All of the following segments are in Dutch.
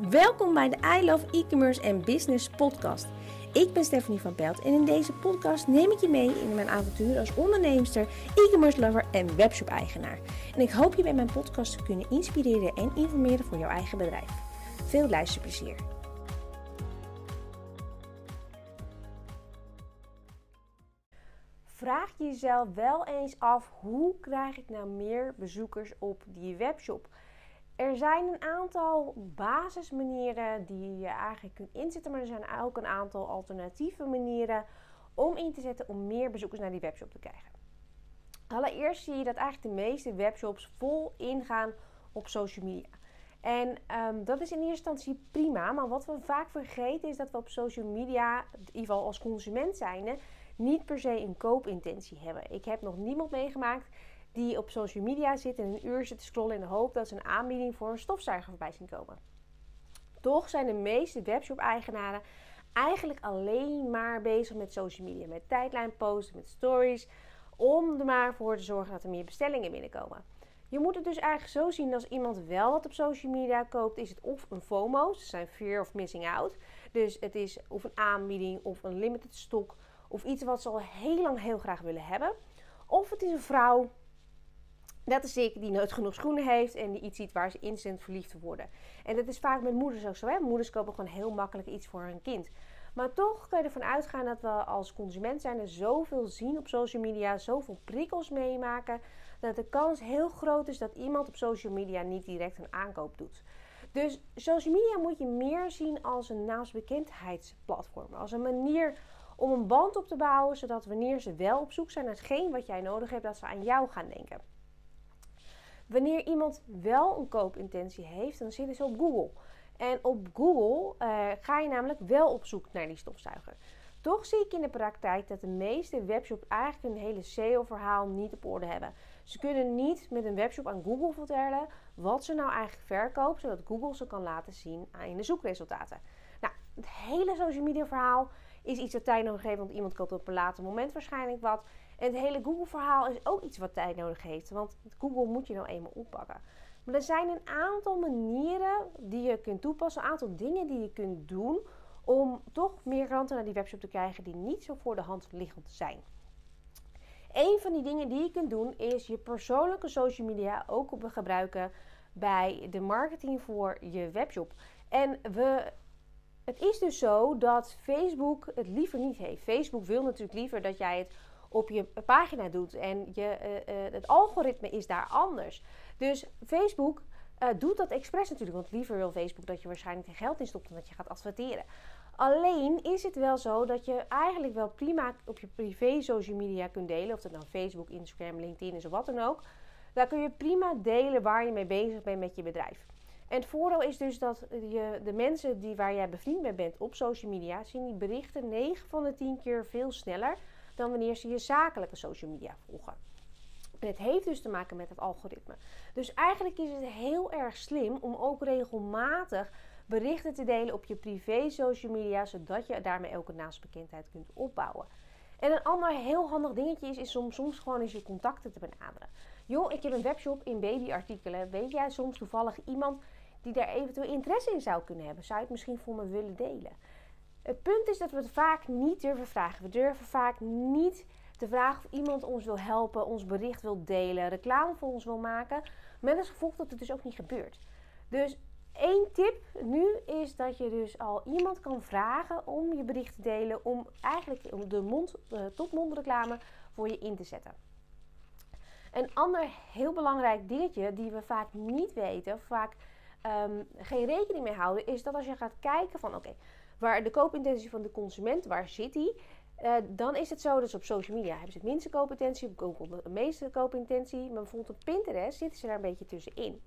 Welkom bij de I Love E-commerce en Business podcast. Ik ben Stephanie van Pelt en in deze podcast neem ik je mee in mijn avontuur als onderneemster, e-commerce lover en webshop eigenaar. En ik hoop je bij mijn podcast te kunnen inspireren en informeren voor jouw eigen bedrijf. Veel luisterplezier. Vraag je jezelf wel eens af hoe krijg ik nou meer bezoekers op die webshop? Er zijn een aantal basismanieren die je eigenlijk kunt inzetten, maar er zijn ook een aantal alternatieve manieren om in te zetten om meer bezoekers naar die webshop te krijgen. Allereerst zie je dat eigenlijk de meeste webshops vol ingaan op social media. En um, dat is in eerste instantie prima, maar wat we vaak vergeten is dat we op social media, in ieder geval als consument zijnde, niet per se een koopintentie hebben. Ik heb nog niemand meegemaakt die op social media zit en een uur zit te scrollen in de hoop dat ze een aanbieding voor een stofzuiger voorbij zien komen. Toch zijn de meeste webshop-eigenaren eigenlijk alleen maar bezig met social media, met tijdlijnposten, met stories, om er maar voor te zorgen dat er meer bestellingen binnenkomen. Je moet het dus eigenlijk zo zien als iemand wel wat op social media koopt, is het of een FOMO, ze zijn fear of missing out. Dus het is of een aanbieding of een limited stock of iets wat ze al heel lang heel graag willen hebben. Of het is een vrouw dat is ik die nooit genoeg schoenen heeft en die iets ziet waar ze instant verliefd worden. En dat is vaak met moeders ook zo. Hè? Moeders kopen gewoon heel makkelijk iets voor hun kind. Maar toch kun je ervan uitgaan dat we als consument zijn er zoveel zien op social media, zoveel prikkels meemaken, dat de kans heel groot is dat iemand op social media niet direct een aankoop doet. Dus social media moet je meer zien als een naamsbekendheidsplatform, als een manier om een band op te bouwen, zodat wanneer ze wel op zoek zijn naar hetgeen wat jij nodig hebt, dat ze aan jou gaan denken. Wanneer iemand wel een koopintentie heeft, dan zitten ze op Google. En op Google uh, ga je namelijk wel op zoek naar die stofzuiger. Toch zie ik in de praktijk dat de meeste webshops eigenlijk een hele SEO-verhaal niet op orde hebben. Ze kunnen niet met een webshop aan Google vertellen wat ze nou eigenlijk verkopen, zodat Google ze kan laten zien in de zoekresultaten. Nou, het hele social media verhaal is iets dat tijd nodig heeft, want iemand koopt op een later moment waarschijnlijk wat. Het hele Google-verhaal is ook iets wat tijd nodig heeft, want Google moet je nou eenmaal oppakken. Maar er zijn een aantal manieren die je kunt toepassen, een aantal dingen die je kunt doen om toch meer klanten naar die webshop te krijgen die niet zo voor de hand liggend zijn. Een van die dingen die je kunt doen is je persoonlijke social media ook gebruiken bij de marketing voor je webshop. En we het is dus zo dat Facebook het liever niet heeft. Facebook wil natuurlijk liever dat jij het op je pagina doet en je, uh, uh, het algoritme is daar anders. Dus Facebook uh, doet dat expres natuurlijk, want liever wil Facebook dat je waarschijnlijk er geld in stopt dan dat je gaat adverteren. Alleen is het wel zo dat je eigenlijk wel prima op je privé social media kunt delen, of dat nou Facebook, Instagram, LinkedIn is of wat dan ook. Daar kun je prima delen waar je mee bezig bent met je bedrijf. En het voordeel is dus dat je, de mensen die, waar jij bevriend mee bent op social media, zien die berichten 9 van de 10 keer veel sneller dan wanneer ze je zakelijke social media volgen. En het heeft dus te maken met het algoritme. Dus eigenlijk is het heel erg slim om ook regelmatig berichten te delen op je privé social media, zodat je daarmee een naastbekendheid kunt opbouwen. En een ander heel handig dingetje is, is soms, soms gewoon eens je contacten te benaderen. Joh, ik heb een webshop in babyartikelen. Weet jij soms toevallig iemand die daar eventueel interesse in zou kunnen hebben? Zou je het misschien voor me willen delen? Het punt is dat we het vaak niet durven vragen. We durven vaak niet te vragen of iemand ons wil helpen, ons bericht wil delen, reclame voor ons wil maken. Met als gevolg dat het dus ook niet gebeurt. Dus één tip nu is dat je dus al iemand kan vragen om je bericht te delen, om eigenlijk de mond, tot mond reclame voor je in te zetten. Een ander heel belangrijk dingetje die we vaak niet weten, vaak um, geen rekening mee houden, is dat als je gaat kijken van oké, waar de koopintentie van de consument, waar zit die? Uh, dan is het zo ze op social media hebben ze het minste koopintentie, op Google de meeste koopintentie, maar bijvoorbeeld op Pinterest zitten ze daar een beetje tussenin.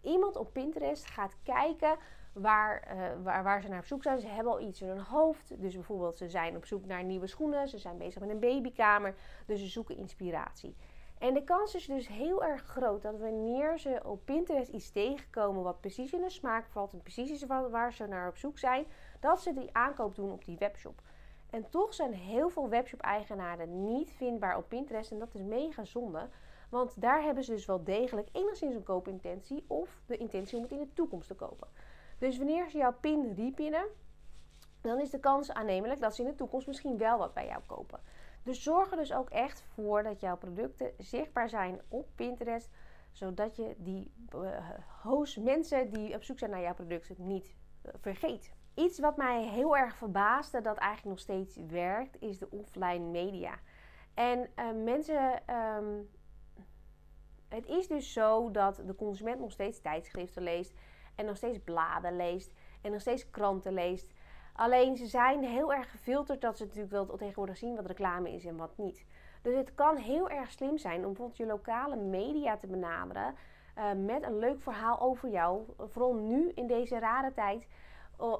Iemand op Pinterest gaat kijken waar, uh, waar, waar ze naar op zoek zijn. Ze hebben al iets in hun hoofd. Dus bijvoorbeeld ze zijn op zoek naar nieuwe schoenen. Ze zijn bezig met een babykamer. Dus ze zoeken inspiratie. En de kans is dus heel erg groot dat wanneer ze op Pinterest iets tegenkomen wat precies in hun smaak valt en precies waar ze naar op zoek zijn, dat ze die aankoop doen op die webshop. En toch zijn heel veel webshop-eigenaren niet vindbaar op Pinterest en dat is mega zonde. Want daar hebben ze dus wel degelijk enigszins een koopintentie of de intentie om het in de toekomst te kopen. Dus wanneer ze jouw pin repinnen, dan is de kans aannemelijk dat ze in de toekomst misschien wel wat bij jou kopen. Dus zorg er dus ook echt voor dat jouw producten zichtbaar zijn op Pinterest, zodat je die uh, mensen die op zoek zijn naar jouw producten niet uh, vergeet. Iets wat mij heel erg verbaasde, dat eigenlijk nog steeds werkt, is de offline media. En uh, mensen. Um, het is dus zo dat de consument nog steeds tijdschriften leest. En nog steeds bladen leest. En nog steeds kranten leest. Alleen ze zijn heel erg gefilterd dat ze natuurlijk wel tegenwoordig zien wat reclame is en wat niet. Dus het kan heel erg slim zijn om bijvoorbeeld je lokale media te benaderen. Uh, met een leuk verhaal over jou. Vooral nu in deze rare tijd.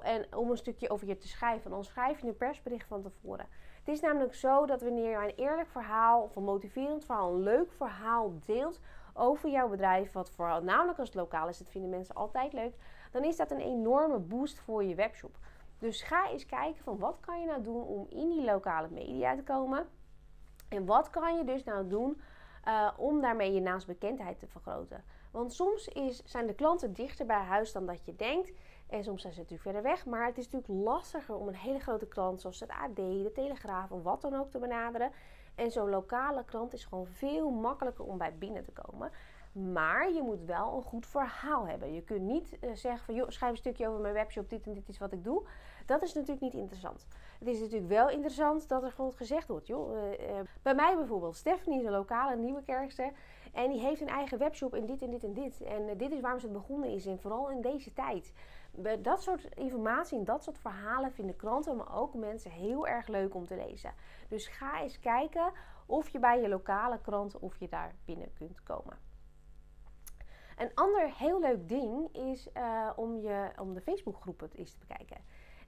En om een stukje over je te schrijven. Dan schrijf je een persbericht van tevoren. Het is namelijk zo dat wanneer je een eerlijk verhaal of een motiverend verhaal, een leuk verhaal deelt over jouw bedrijf, wat vooral namelijk als het lokaal is, dat vinden mensen altijd leuk, dan is dat een enorme boost voor je webshop. Dus ga eens kijken van wat kan je nou doen om in die lokale media te komen. En wat kan je dus nou doen uh, om daarmee je naastbekendheid te vergroten. Want soms is, zijn de klanten dichter bij huis dan dat je denkt. En soms zijn ze natuurlijk verder weg. Maar het is natuurlijk lastiger om een hele grote klant zoals het AD, de Telegraaf of wat dan ook te benaderen. En zo'n lokale klant is gewoon veel makkelijker om bij binnen te komen. Maar je moet wel een goed verhaal hebben. Je kunt niet uh, zeggen van, joh, schrijf een stukje over mijn webshop, dit en dit is wat ik doe. Dat is natuurlijk niet interessant. Het is natuurlijk wel interessant dat er gewoon gezegd wordt, joh. Uh, uh, bij mij bijvoorbeeld, Stephanie is een lokale nieuwe kerkster. En die heeft een eigen webshop en dit en dit en dit. En dit is waarom ze begonnen is. En vooral in deze tijd. Dat soort informatie en dat soort verhalen vinden klanten, maar ook mensen heel erg leuk om te lezen. Dus ga eens kijken of je bij je lokale kranten of je daar binnen kunt komen. Een ander heel leuk ding is uh, om, je, om de Facebookgroepen eens te bekijken.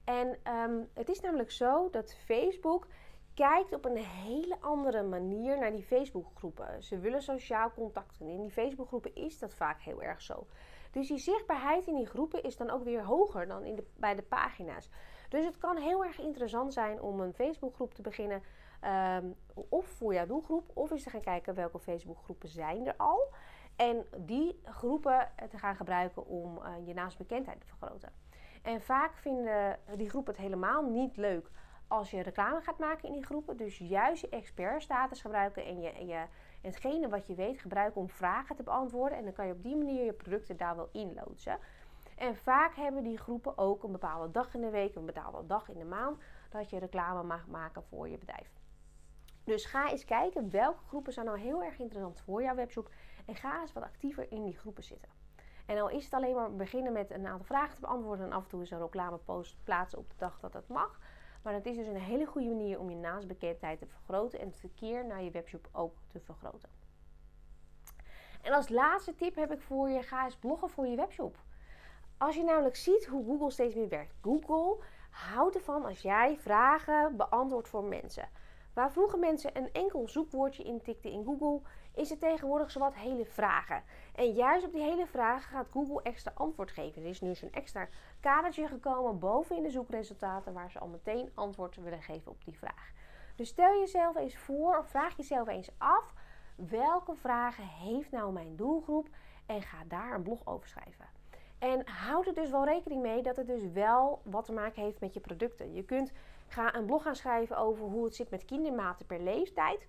En um, het is namelijk zo dat Facebook kijkt op een hele andere manier naar die Facebookgroepen. Ze willen sociaal contact. En in die Facebookgroepen is dat vaak heel erg zo. Dus die zichtbaarheid in die groepen is dan ook weer hoger dan in de, bij de pagina's. Dus het kan heel erg interessant zijn om een Facebookgroep te beginnen. Um, of voor jouw doelgroep, of eens te gaan kijken welke Facebookgroepen zijn er al. En die groepen te gaan gebruiken om uh, je naastbekendheid te vergroten. En vaak vinden die groepen het helemaal niet leuk als je reclame gaat maken in die groepen. Dus juist je expertstatus gebruiken en, je, en, je, hetgene wat je weet gebruiken om vragen te beantwoorden. En dan kan je op die manier je producten daar wel inloodsen. En vaak hebben die groepen ook een bepaalde dag in de week, een bepaalde dag in de maand, dat je reclame mag maken voor je bedrijf. Dus ga eens kijken welke groepen zijn nou heel erg interessant voor jouw webshop. En ga eens wat actiever in die groepen zitten. En al is het alleen maar beginnen met een aantal vragen te beantwoorden en af en toe eens een reclamepost plaatsen op de dag dat het mag. Maar het is dus een hele goede manier om je naastbekendheid te vergroten en het verkeer naar je webshop ook te vergroten. En als laatste tip heb ik voor je: ga eens bloggen voor je webshop. Als je namelijk ziet hoe Google steeds meer werkt. Google houdt ervan als jij vragen beantwoordt voor mensen. Waar vroeger mensen een enkel zoekwoordje intikten in Google, is het tegenwoordig zowat hele vragen. En juist op die hele vragen gaat Google extra antwoord geven. Er is nu zo'n extra kadertje gekomen boven in de zoekresultaten waar ze al meteen antwoord willen geven op die vraag. Dus stel jezelf eens voor of vraag jezelf eens af welke vragen heeft nou mijn doelgroep en ga daar een blog over schrijven. En houd er dus wel rekening mee dat het dus wel wat te maken heeft met je producten. Je kunt gaan een blog gaan schrijven over hoe het zit met kindermaten per leeftijd.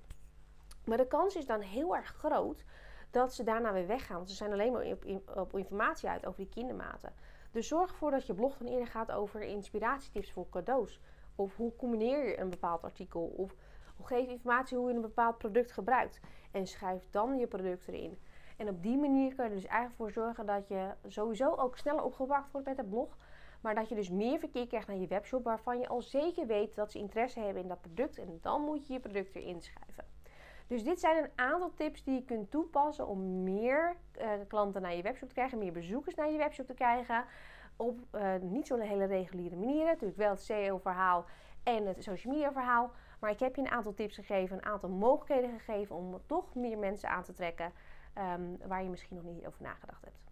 Maar de kans is dan heel erg groot dat ze daarna weer weggaan. Want ze zijn alleen maar op, op informatie uit over die kindermaten. Dus zorg ervoor dat je blog dan eerder gaat over inspiratietips voor cadeaus. Of hoe combineer je een bepaald artikel. Of geef informatie hoe je een bepaald product gebruikt. En schrijf dan je product erin. En op die manier kun je er dus eigenlijk voor zorgen dat je sowieso ook sneller opgepakt wordt met het blog. Maar dat je dus meer verkeer krijgt naar je webshop waarvan je al zeker weet dat ze interesse hebben in dat product. En dan moet je je product erin schrijven. Dus dit zijn een aantal tips die je kunt toepassen om meer uh, klanten naar je webshop te krijgen, meer bezoekers naar je webshop te krijgen. Op uh, niet zo'n hele reguliere manier. Natuurlijk wel het SEO-verhaal en het social media verhaal. Maar ik heb je een aantal tips gegeven, een aantal mogelijkheden gegeven om toch meer mensen aan te trekken um, waar je misschien nog niet over nagedacht hebt.